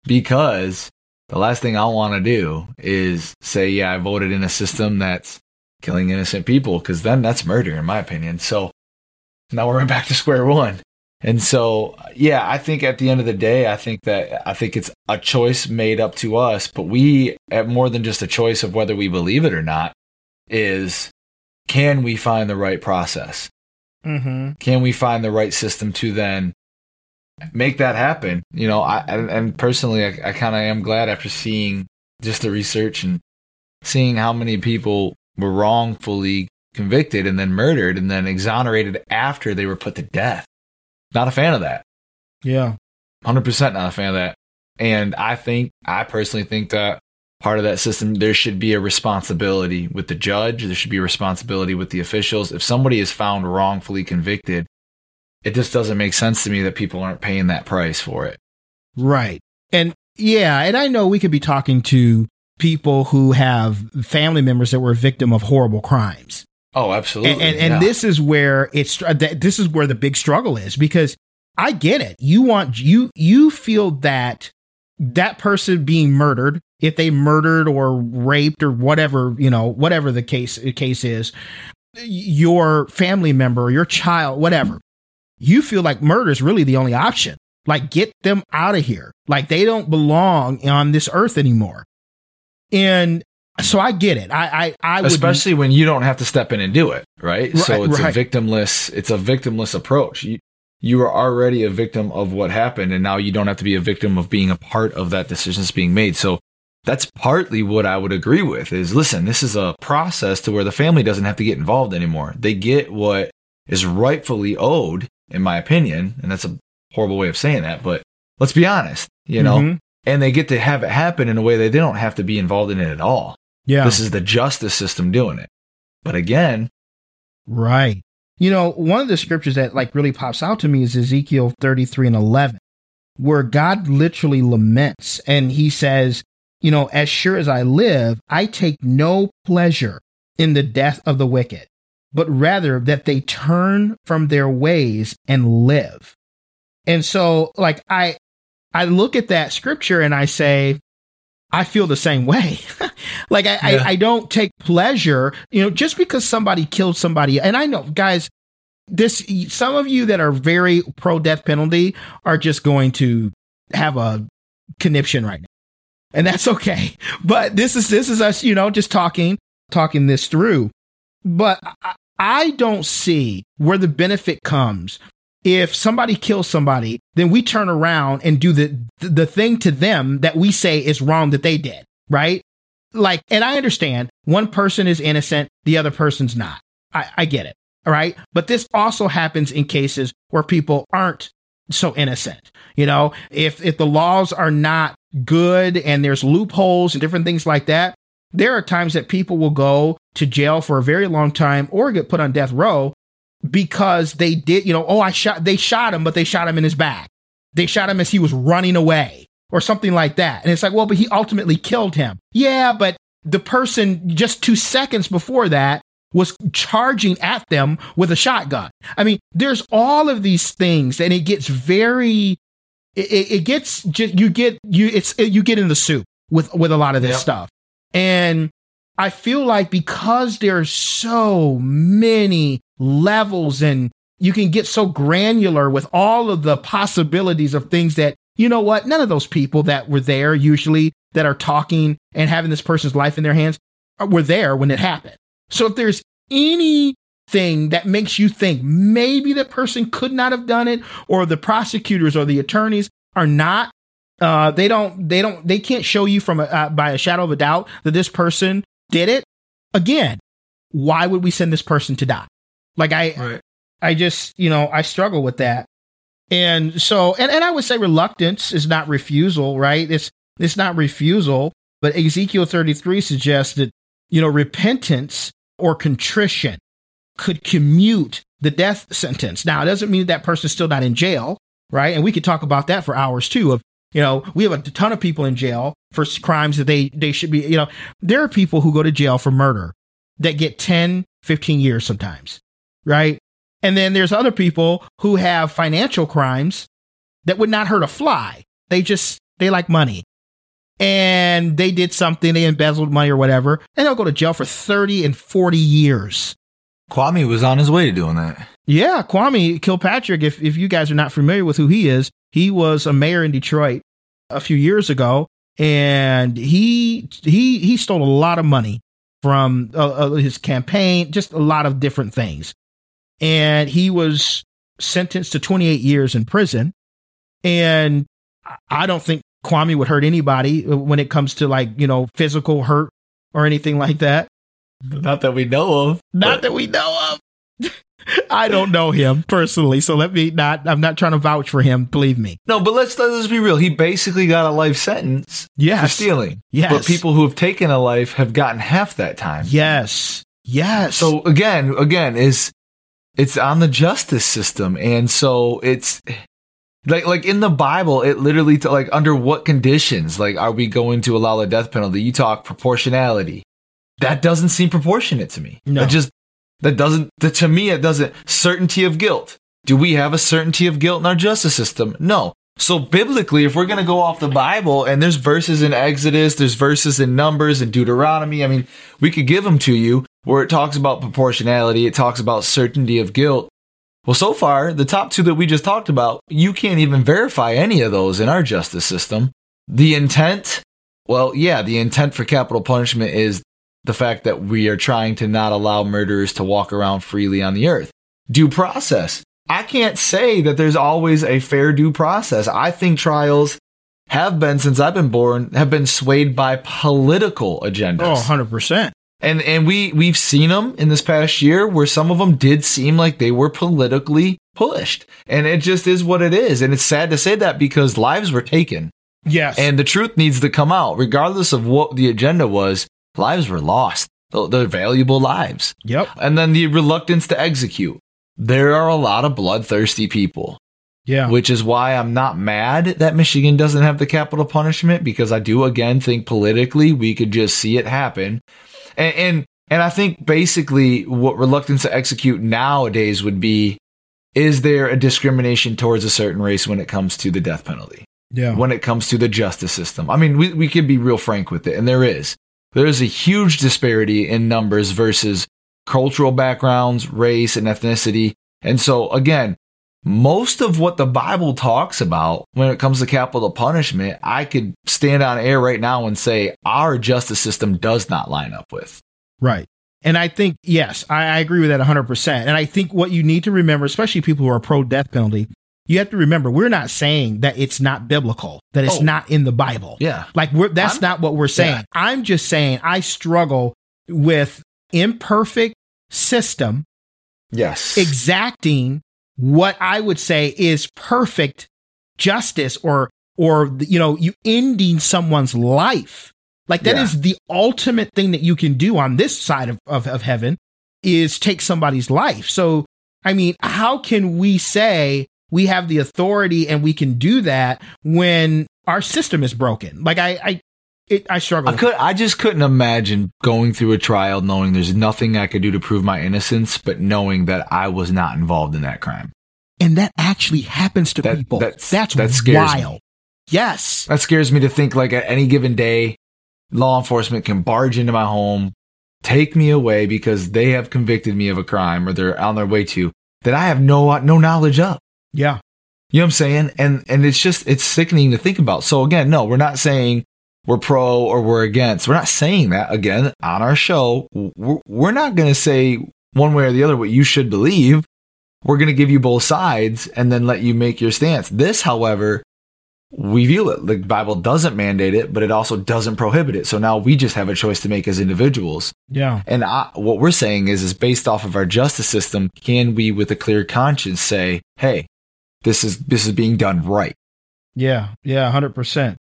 because the last thing I want to do is say, yeah, I voted in a system that's killing innocent people, because then that's murder, in my opinion. So now we're [laughs] back to square one. And so, yeah, I think at the end of the day, I think that I think it's a choice made up to us, but we have more than just a choice of whether we believe it or not. Is can we find the right process? Mm-hmm. Can we find the right system to then make that happen? You know, I and, and personally, I, I kind of am glad after seeing just the research and seeing how many people were wrongfully convicted and then murdered and then exonerated after they were put to death. Not a fan of that. Yeah. 100% not a fan of that. And I think, I personally think that part of that system, there should be a responsibility with the judge. There should be a responsibility with the officials. If somebody is found wrongfully convicted, it just doesn't make sense to me that people aren't paying that price for it. Right. And yeah, and I know we could be talking to people who have family members that were a victim of horrible crimes. Oh, absolutely. And and, and yeah. this is where it's uh, that- this is where the big struggle is because I get it. You want you you feel that that person being murdered, if they murdered or raped or whatever, you know, whatever the case case is, your family member or your child, whatever, you feel like murder is really the only option. Like get them out of here. Like they don't belong on this earth anymore. And so I get it. I I, I especially when you don't have to step in and do it, right? so it's right. a victimless it's a victimless approach. You you are already a victim of what happened and now you don't have to be a victim of being a part of that decision that's being made. So that's partly what I would agree with is listen, this is a process to where the family doesn't have to get involved anymore. They get what is rightfully owed in my opinion, and that's a horrible way of saying that, but Let's be honest, you know, Mhm. and they get to have it happen in a way that they don't have to be involved in it at all. Yeah. This is the justice system doing it. But again, Right. You know, one of the scriptures that like really pops out to me is Ezekiel 33 and 11, where God literally laments and he says, you know, as sure as I live, I take no pleasure in the death of the wicked, but rather that they turn from their ways and live. And so like I I look at that scripture and I say, I feel the same way. [laughs] like I, Yeah. I, I don't take pleasure, you know, just because somebody killed somebody. And I know, guys, this some of you that are very pro death penalty are just going to have a conniption right now, and that's okay. [laughs] But this is this is us, you know, just talking talking this through. But I, I don't see where the benefit comes if somebody kills somebody, then we turn around and do the the thing to them that we say is wrong that they did, right? Like, and I understand one person is innocent, the other person's not. I, I get it. All right. But this also happens in cases where people aren't so innocent. You know, if if the laws are not good and there's loopholes and different things like that, there are times that people will go to jail for a very long time or get put on death row because they did, you know, oh, I shot, they shot him, but they shot him in his back. They shot him as he was running away or something like that. And it's like, well, but he ultimately killed him. Yeah, but the person just two seconds before that was charging at them with a shotgun. I mean, there's all of these things and it gets very, it, it- it gets just, you get, you, it's, you get in the soup with, with a lot of this Yep. stuff. And I feel like because there's so many levels and you can get so granular with all of the possibilities of things that, you know what, none of those people that were there usually that are talking and having this person's life in their hands uh, were there when it happened. So if there's anything that makes you think maybe the person could not have done it or the prosecutors or the attorneys are not uh, they don't they don't they can't show you from a, uh, by a shadow of a doubt that this person did it again why would we send this person to die? Like i right. i just you know i struggle with that. And so and, and i would say reluctance is not refusal right? It's it's not refusal but ezekiel 33 suggests that you know repentance or contrition could commute the death sentence. Now it doesn't mean that person's still not in jail right? And we could talk about that for hours too of you know we have a ton of people in jail for crimes that they they should be you know there are people who go to jail for murder that get 10 15 years sometimes right? And then there's other people who have financial crimes that would not hurt a fly. They just they like money and they did something they embezzled money or whatever and they'll go to jail for 30 and 40 years Kwame was on his way to doing that. yeah, Kwame Kilpatrick, if, if you guys are not familiar with who he is, he was a mayor in Detroit a few years ago and he he he stole a lot of money from uh, uh, his campaign, just a lot of different things. And he was sentenced to 28 years in prison. And I- I don't think Kwame would hurt anybody uh, when it comes to like, you know, physical hurt or anything like that. Not that we know of. Not that we know of. [laughs] I don't know him personally, so let me not. I'm not trying to vouch for him. Believe me. No, but let's let's be real. He basically got a life sentence for stealing. Yes. But people who have taken a life have gotten half that time. Yes. Yes. So again, again, is it's on the justice system, and so it's like like in the Bible, it literally t- like under what conditions like are we going to allow the death penalty? You talk proportionality. That doesn't seem proportionate to me. No. That just that doesn't that to me it doesn't certainty of guilt. Do we have a certainty of guilt in our justice system? No. So biblically, if we're going to go off the Bible and there's verses in Exodus, there's verses in Numbers and Deuteronomy, I mean, we could give them to you where it talks about proportionality, it talks about certainty of guilt. Well, so far, the top two that we just talked about, you can't even verify any of those in our justice system. The intent, well, yeah, the intent for capital punishment is the fact that we are trying to not allow murderers to walk around freely on the earth. Due process. I can't say that there's always a fair due process. I think trials have been, since I've been born, have been swayed by political agendas oh, 100 percent. And and we we've seen them in this past year where some of them did seem like they were politically pushed. And it just is what it is. And it's sad to say that because lives were taken. Yes. And the truth needs to come out, regardless of what the agenda was. Lives were lost. They're valuable lives. Yep. And then the reluctance to execute. There are a lot of bloodthirsty people. Yeah. Which is why I'm not mad that Michigan doesn't have the capital punishment because I do again think politically we could just see it happen. And and, and I think basically what reluctance to execute nowadays would be is there a discrimination towards a certain race when it comes to the death penalty? Yeah. When it comes to the justice system. I mean, we, we can be real frank with it, and there is. There's a huge disparity in numbers versus cultural backgrounds, race, and ethnicity. And so, again, most of what the Bible talks about when it comes to capital punishment, I could stand on air right now and say our justice system does not line up with. Right. And I think, yes, I, I agree with that 100%. And I think what you need to remember, especially people who are pro death penalty, you have to remember we're not saying that it's not biblical, that it's Oh. not in the Bible. Yeah. Like we're, that's I'm- not what we're saying. Yeah. I'm just saying I struggle with imperfect system Yes. exacting what I would say is perfect justice or or you know you ending someone's life. Like that Yeah. is the ultimate thing that you can do on this side of, of, of heaven is take somebody's life. So i mean how can we say we have the authority and we can do that when our system is broken? Like i i it, i struggle I could I just couldn't imagine going through a trial knowing there's nothing I could do to prove my innocence, but knowing that I was not involved in that crime. and that actually happens to That- people that's- that's that scares me. wild yes That scares me to think like at any given day, law enforcement can barge into my home, take me away because they have convicted me of a crime or they're on their way to that I have no no knowledge of. yeah You know what I'm saying? And and it's just it's sickening to think about. So again, no, we're not saying we're pro or we're against. We're not saying that again on our show. We're, not going to say one way or the other what you should believe. We're going to give you both sides and then let you make your stance. This, however, we view it. The Bible doesn't mandate it, but it also doesn't prohibit it. So now we just have a choice to make as individuals. yeah And I, what we're saying is, is based off of our justice system, can we, with a clear conscience, say, "Hey, this is this is being done right"? Yeah, yeah, hundred percent.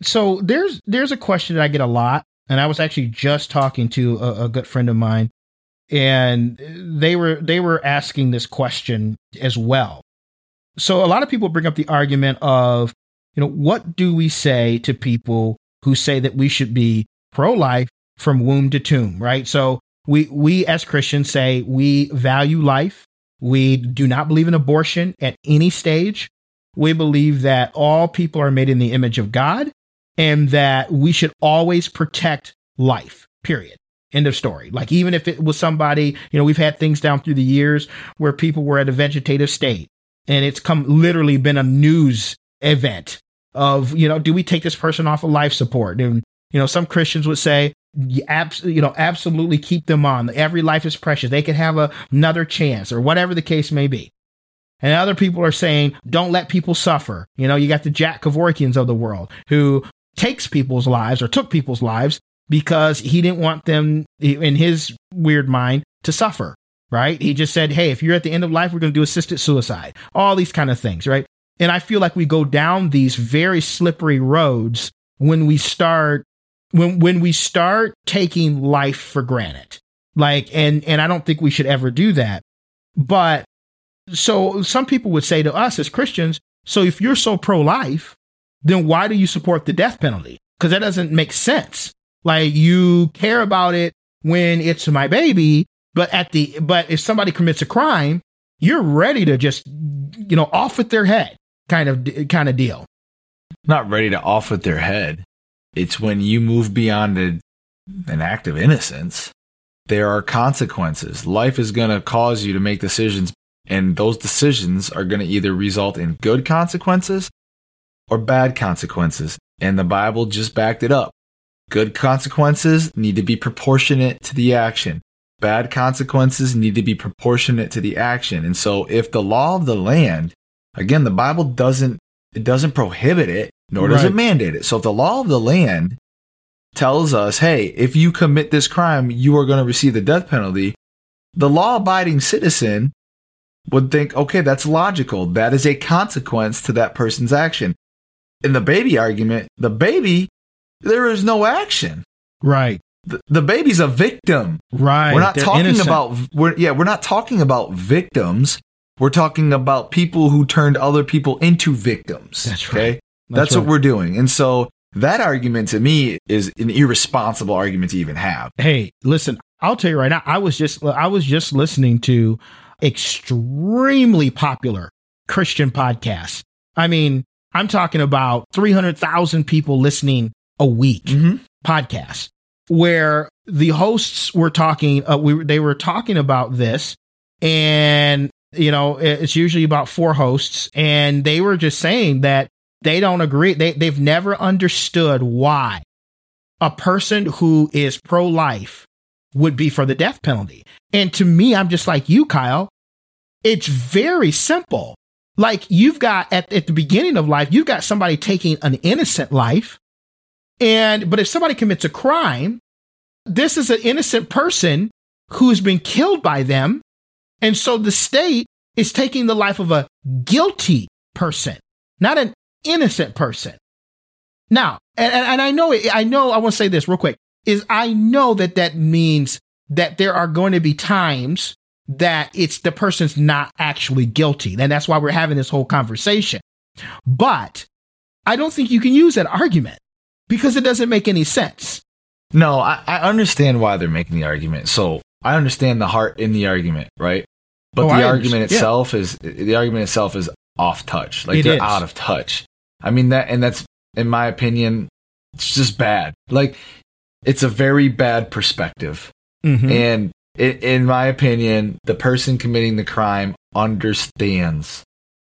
So there's there's a question that I get a lot, and I was actually just talking to a, a good friend of mine, and they were they were asking this question as well. So a lot of people bring up the argument of, you know, what do we say to people who say that we should be pro life from womb to tomb, right? So we we as Christians say we value life. We do not believe in abortion at any stage. We believe that all people are made in the image of God and that we should always protect life, period. End of story. Like, even if it was somebody, you know, we've had things down through the years where people were at a vegetative state and it's come literally been a news event of, you know, do we take this person off of life support? And, you know, some Christians would say, you, know, absolutely keep them on. Every life is precious. They can have a, another chance or whatever the case may be. And other people are saying, don't let people suffer. You know, you got the Jack Kevorkians of the world who takes people's lives or took people's lives because he didn't want them, in his weird mind, to suffer, right? He just said, hey, if you're at the end of life, we're going to do assisted suicide, all these kind of things, right? And I feel like we go down these very slippery roads when we start when when we start taking life for granted. Like and and I don't think we should ever do that. But so some people would say to us as Christians, so if you're so pro life, then why do you support the death penalty? Because that doesn't make sense. Like you care about it when it's my baby, but at the but if somebody commits a crime, you're ready to just you know off with their head kind of kind of deal. Not ready to off with their head. It's when you move beyond a, an act of innocence. There are consequences. Life is going to cause you to make decisions, and those decisions are going to either result in good consequences or bad consequences. And the Bible just backed it up. Good consequences need to be proportionate to the action. Bad consequences need to be proportionate to the action. And so if the law of the land, again, the Bible doesn't it doesn't prohibit it, nor does Right. it mandate it. So if the law of the land tells us, hey, if you commit this crime, you are going to receive the death penalty, the law abiding citizen would think, okay, that's logical. That is a consequence to that person's action. In the baby argument, the baby, there is no action. Right. The, the baby's a victim. Right. We're not They're talking innocent. about we're yeah, we're not talking about victims. We're talking about people who turned other people into victims. That's Okay? right. That's, That's what we're doing. And so that argument to me is an irresponsible argument to even have. Hey, listen, I'll tell you right now, I was just I was just listening to extremely popular Christian podcasts. I mean, I'm talking about 300,000 people listening a week Mhm. podcast where the hosts were talking uh, we they were talking about this and you know it's usually about four hosts and they were just saying that they don't agree they they've never understood why a person who is pro life would be for the death penalty. And to me, I'm just like you, Kyle. It's very simple. Like you've got at, at the beginning of life, you've got somebody taking an innocent life. And, but if somebody commits a crime, this is an innocent person who's been killed by them. And so the state is taking the life of a guilty person, not an innocent person. Now, and, and I know, it- I know, I want to say this real quick, is I know that that means that there are going to be times that it's the person's not actually guilty. And that's why we're having this whole conversation. But I don't think you can use that argument because it doesn't make any sense. No, I, I understand why they're making the argument. So I understand the heart in the argument, right? But Oh, the I argument understand. Yeah. itself is the argument itself is off touch. Like It they're is. out of touch. I mean that and that's in my opinion, it's just bad. Like it's a very bad perspective. Mhm. And i in my opinion, the person committing the crime understands.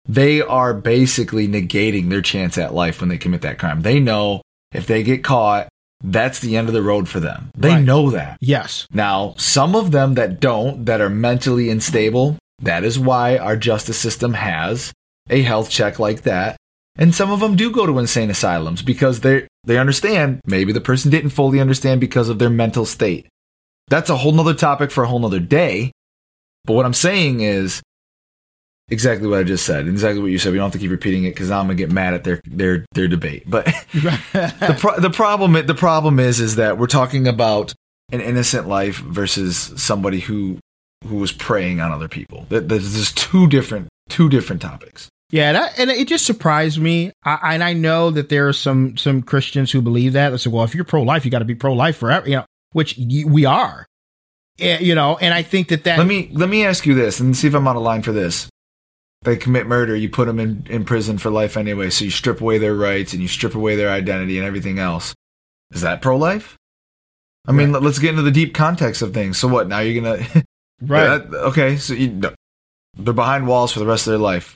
They are basically negating their chance at life when they commit that crime. They know if they get caught, that's the end of the road for them. They Right. know that. Yes. Now, some of them that don't, that are mentally unstable, that is why our justice system has a health check like that. And some of them do go to insane asylums because they they understand maybe the person didn't fully understand because of their mental state. That's a whole nother topic for a whole nother day. But what I'm saying is exactly what I just said, exactly what you said. We don't have to keep repeating it because I'm gonna get mad at their their their debate. But [laughs] the pro- the problem the problem is is that we're talking about an innocent life versus somebody who who was preying on other people. That there's just two different two different topics. Yeah, that, and it just surprised me. I, and I know that there are some some Christians who believe that. They say, "Well, if you're pro life, you got to be pro life forever," you know, which y- we are. Eh, you know, and I think that that Let me let me ask you this and see if I'm on a line for this. They commit murder, you put them in, in prison for life anyway, so you strip away their rights and you strip away their identity and everything else. Is that pro life? I mean, let- let's get into the deep context of things. So what? Now you're gonna [laughs] right, That- okay, so you, no, they're behind walls for the rest of their life.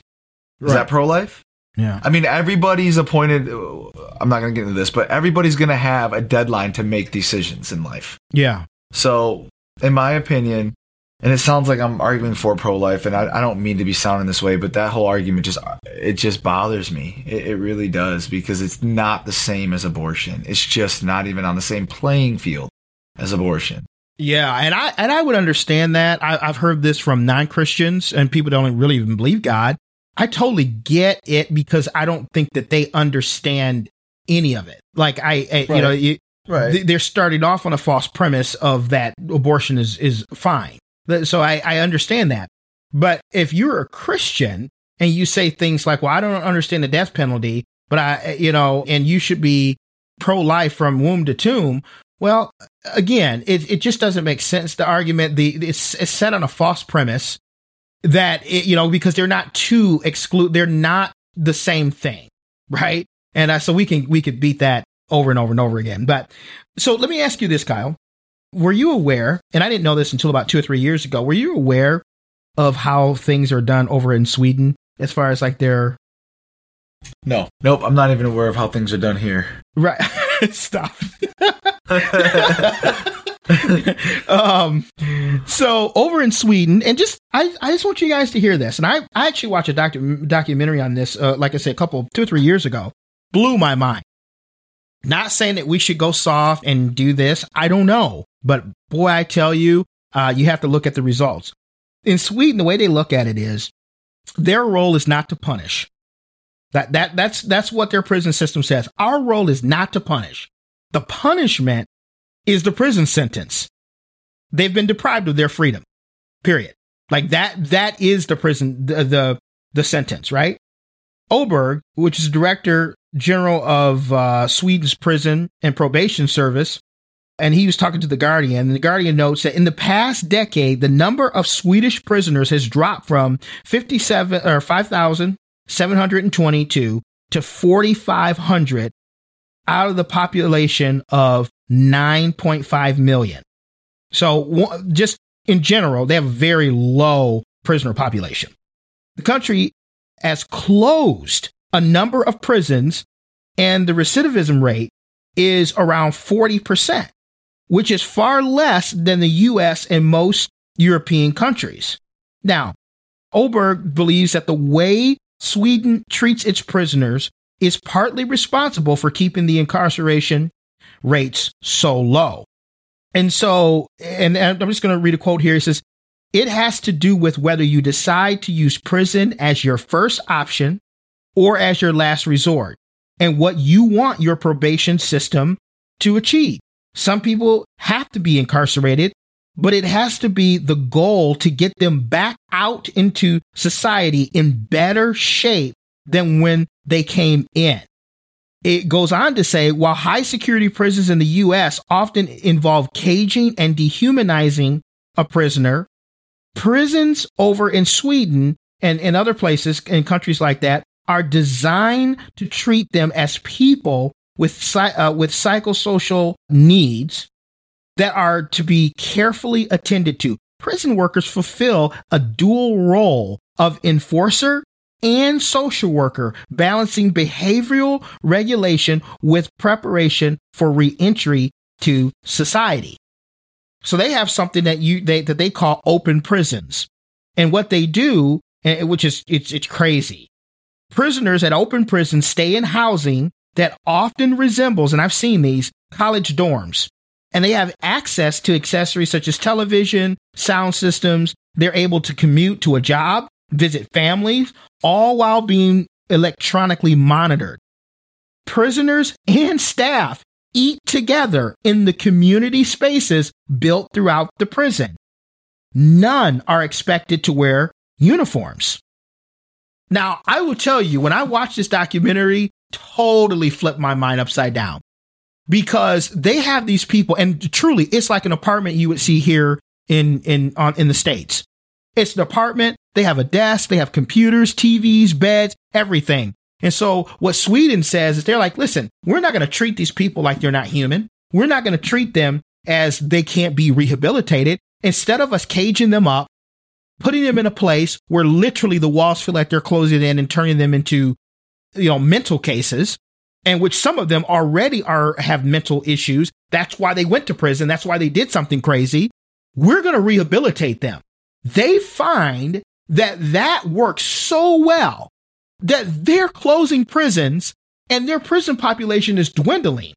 Is Right. that pro life? Yeah, I mean, everybody's appointed. I'm not going to get into this, but everybody's going to have a deadline to make decisions in life. yeah, So, in my opinion, and it sounds like I'm arguing for pro life, and I, I don't mean to be sounding this way, but that whole argument just it just bothers me. It, it really does because it's not the same as abortion. It's just not even on the same playing field as abortion. yeah. And I and I would understand that. I, I've heard this from non Christians and people don't really even believe God. I totally get it because I don't think that they understand any of it. Like I, I you know, you, th- they're starting off on a false premise of that abortion is is fine. So I, I understand that. But if you're a Christian and you say things like, "Well, I don't understand the death penalty, but I, you know, and you should be pro life from womb to tomb," well, again, it it just doesn't make sense. The argument the it's, it's set on a false premise that it, you know because they're not too exclude they're not the same thing, right? And uh, so we can we could beat that over and over and over again. But so let me ask you this, Kyle. Were you aware, and I didn't know this until about two or three years ago, were you aware of how things are done over in Sweden as far as like their No, nope. I'm not even aware of how things are done here. right [laughs] stop. [laughs] [laughs] [laughs] um so over in Sweden and just I, I just want you guys to hear this and I, I actually watched a docu- documentary on this uh, like I said a couple two or three years ago blew my mind not saying that we should go soft and do this I don't know but boy I tell you uh, you have to look at the results in Sweden, the way they look at it is their role is not to punish. That that that's that's what their prison system says. Our role is not to punish. The punishment is the prison sentence. They've been deprived of their freedom. Period. Like that that is the prison the the, the sentence, right? Oberg, which is director general of uh, Sweden's prison and probation service, and he was talking to the Guardian. And the Guardian notes that in the past decade, the number of Swedish prisoners has dropped from 57 or 5,722 to 4,500 out of the population of 9.5 million. So just in general, they have a very low prisoner population. The country has closed a number of prisons and the recidivism rate is around 40% which is far less than the US and most European countries. Now, Oberg believes that the way Sweden treats its prisoners is partly responsible for keeping the incarceration rates so low. And so, and, and I'm just going to read a quote here. It says, it has to do with whether you decide to use prison as your first option or as your last resort and what you want your probation system to achieve. Some people have to be incarcerated, but it has to be the goal to get them back out into society in better shape than when they came in. It goes on to say while high security prisons in the US often involve caging and dehumanizing a prisoner, prisons over in Sweden and in other places in countries like that are designed to treat them as people with uh, with psychosocial needs that are to be carefully attended to. Prison workers fulfill a dual role of enforcer and social worker, balancing behavioral regulation with preparation for reentry to society. So they have something that you they that they call open prisons. And what they do, eh, which is it's it's crazy. Prisoners at open prisons stay in housing that often resembles, and I've seen these, college dorms. And they have access to accessories such as television, sound systems. They're able to commute to a job, visit families, all while being electronically monitored. Prisoners and staff eat together in the community spaces built throughout the prison. None are expected to wear uniforms. Now, I will tell you, when I watched this documentary, totally flipped my mind upside down because they have these people and truly it's like an apartment you would see here in in on in the states it's an apartment they have a desk they have computers tvs beds everything and so what sweden says is they're like listen we're not going to treat these people like they're not human we're not going to treat them as they can't be rehabilitated instead of us caging them up putting them in a place where literally the walls feel like they're closing in and turning them into you know, mental cases and which some of them already are have mental issues. That's why they went to prison. That's why they did something crazy. We're going to rehabilitate them. They find that that works so well that they're closing prisons and their prison population is dwindling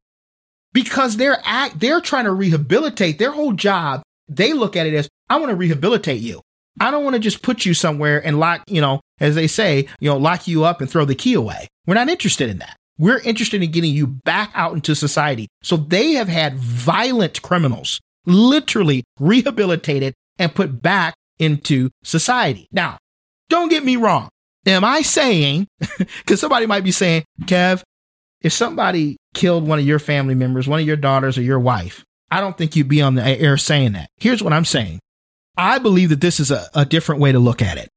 because they're act, they're trying to rehabilitate their whole job. They look at it as, I want to rehabilitate you. I don't want to just put you somewhere and lock, you know, as they say, you know, lock you up and throw the key away. We're not interested in that. We're interested in getting you back out into society. So they have had violent criminals literally rehabilitated and put back into society. Now, don't get me wrong. Am I saying, [laughs] because somebody might be saying, Kev, if somebody killed one of your family members, one of your daughters or your wife, I don't think you'd be on the air saying that. Here's what I'm saying. I believe that this is a, a different way to look at it.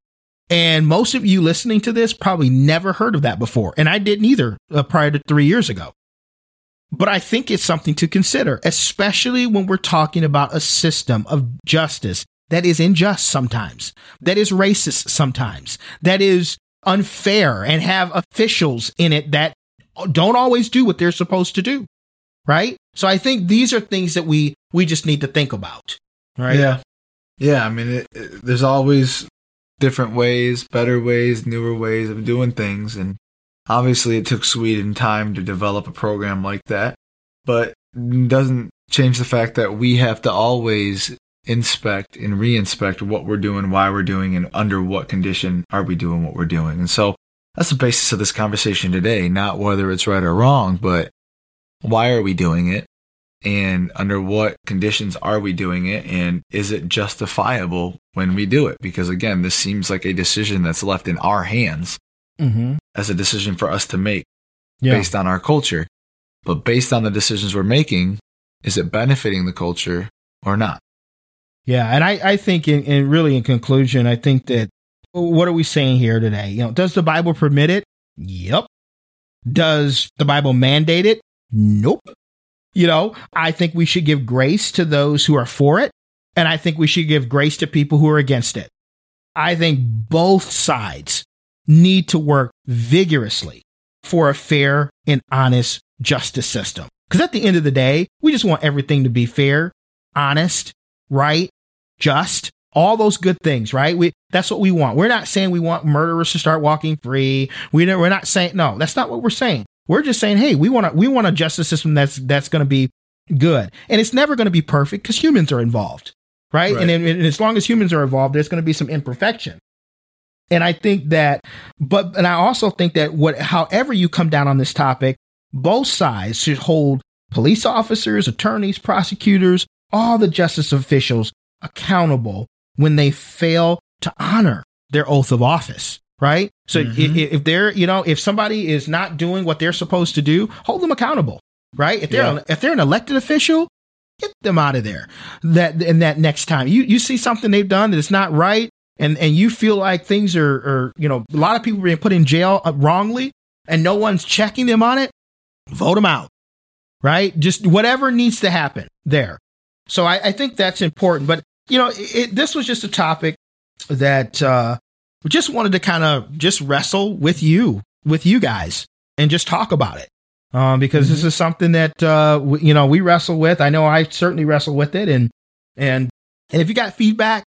And most of you listening to this probably never heard of that before. And I didn't either uh, prior to three years ago. But I think it's something to consider, especially when we're talking about a system of justice that is unjust sometimes, that is racist sometimes, that is unfair and have officials in it that don't always do what they're supposed to do. Right. So I think these are things that we, we just need to think about. Right. Yeah. Yeah. I mean, it, it, there's always different ways, better ways, newer ways of doing things. And obviously, it took Sweden time to develop a program like that, but doesn't change the fact that we have to always inspect and re-inspect what we're doing, why we're doing, and under what condition are we doing what we're doing. And so that's the basis of this conversation today, not whether it's right or wrong, but why are we doing it? And under what conditions are we doing it? And is it justifiable when we do it? Because again, this seems like a decision that's left in our hands Mm-hmm. as a decision for us to make Yeah. based on our culture. But based on the decisions we're making, is it benefiting the culture or not? Yeah, and I, I think in, in really in conclusion, I think that what are we saying here today? You know, does the Bible permit it? Yep. Does the Bible mandate it? Nope. You know, I think we should give grace to those who are for it, and I think we should give grace to people who are against it. I think both sides need to work vigorously for a fair and honest justice system. Because at the end of the day, we just want everything to be fair, honest, right, just, all those good things, right? We that's what we want. We're not saying we want murderers to start walking free. We we're not saying no. That's not what we're saying. We're just saying, hey, we want to we want a justice system that's that's going to be good, and it's never going to be perfect because humans are involved, right? Right. And, then- and as long as humans are involved, there's going to be some imperfection. And I think that, but and I also think that what, however you come down on this topic, both sides should hold police officers, attorneys, prosecutors, all the justice officials accountable when they fail to honor their oath of office, right? So i- i- if they're, you know, if somebody is not doing what they're supposed to do, hold them accountable, right? If they're Yeah. if they're an elected official, get them out of there. That and that next time you you see something they've done that's not right, and and you feel like things are, are you know, a lot of people being put in jail uh, wrongly, and no one's checking them on it, vote them out, right? Just whatever needs to happen there. So I, I think that's important. But you know, it, this was just a topic that uh, we just wanted to kind of just wrestle with you, with you guys, and just talk about it. Um, because this is something that uh, we, you know we wrestle with. I know I certainly wrestle with it, and and and if you got feedback,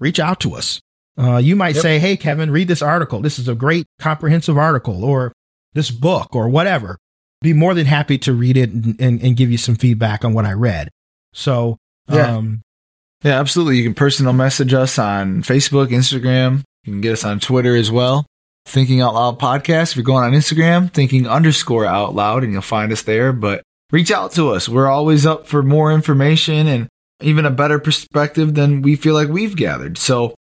reach out to us. Uh, you might Yep. say, "Hey, Kevin, read this article. This is a great comprehensive article, or this book, or whatever." Be more than happy to read it and, and, and give you some feedback on what I read. So, Yeah. um, Yeah, absolutely. You can personal message us on Facebook, Instagram. You can get us on Twitter as well. Thinking Out Loud Podcast. If you're going on Instagram, thinking underscore out loud, and you'll find us there. But reach out to us. We're always up for more information and even a better perspective than we feel like we've gathered. So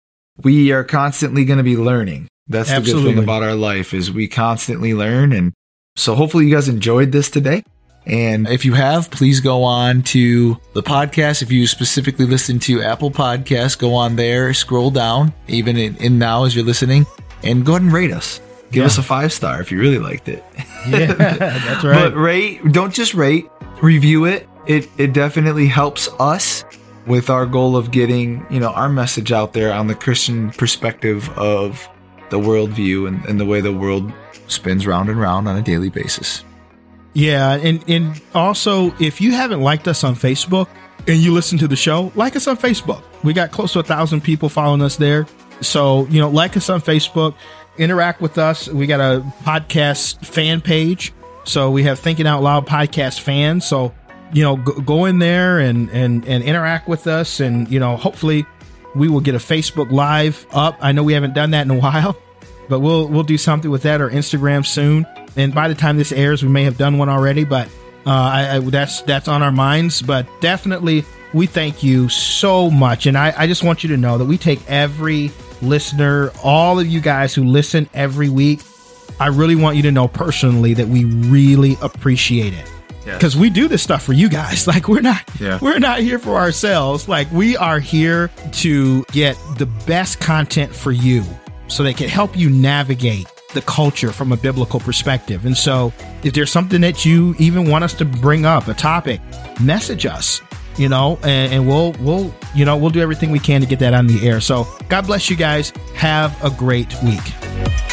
we are constantly going to be learning. That's the good thing about our life is we constantly learn. And so hopefully you guys enjoyed this today. And if you have, please go on to the podcast. If you specifically listen to Apple Podcasts, go on there, scroll down, even in, in now as you're listening, and go ahead and rate us. Give Yeah. us a five star if you really liked it. [laughs] yeah, that's right. But rate, don't just rate, review it. It it definitely helps us with our goal of getting, you know, our message out there on the Christian perspective of the worldview and, and the way the world spins round and round on a daily basis. Yeah, and and also if you haven't liked us on Facebook and you listen to the show, like us on Facebook. We got close to a thousand people following us there. So you know, like us on Facebook, interact with us. We got a podcast fan page, so we have Thinking Out Loud podcast fans. So you know, go, go in there and and and interact with us, and you know, hopefully we will get a Facebook Live up. I know we haven't done that in a [laughs] while but we'll we'll do something with that or Instagram soon. And by the time this airs, we may have done one already. But uh, I, I, that's that's on our minds. But definitely, we thank you so much, and I, I just want you to know that we take every listener, all of you guys who listen every week. I really want you to know personally that we really appreciate it because we do this stuff for you guys. [laughs] Like we're not, Yeah. we're not here for ourselves. Like we are here to get the best content for you, so they can help you navigate the culture from a biblical perspective. And so, if there's something that you even want us to bring up, a topic, message us. You know, and, and we'll we'll you know we'll do everything we can to get that on the air. So God bless you guys. Have a great week.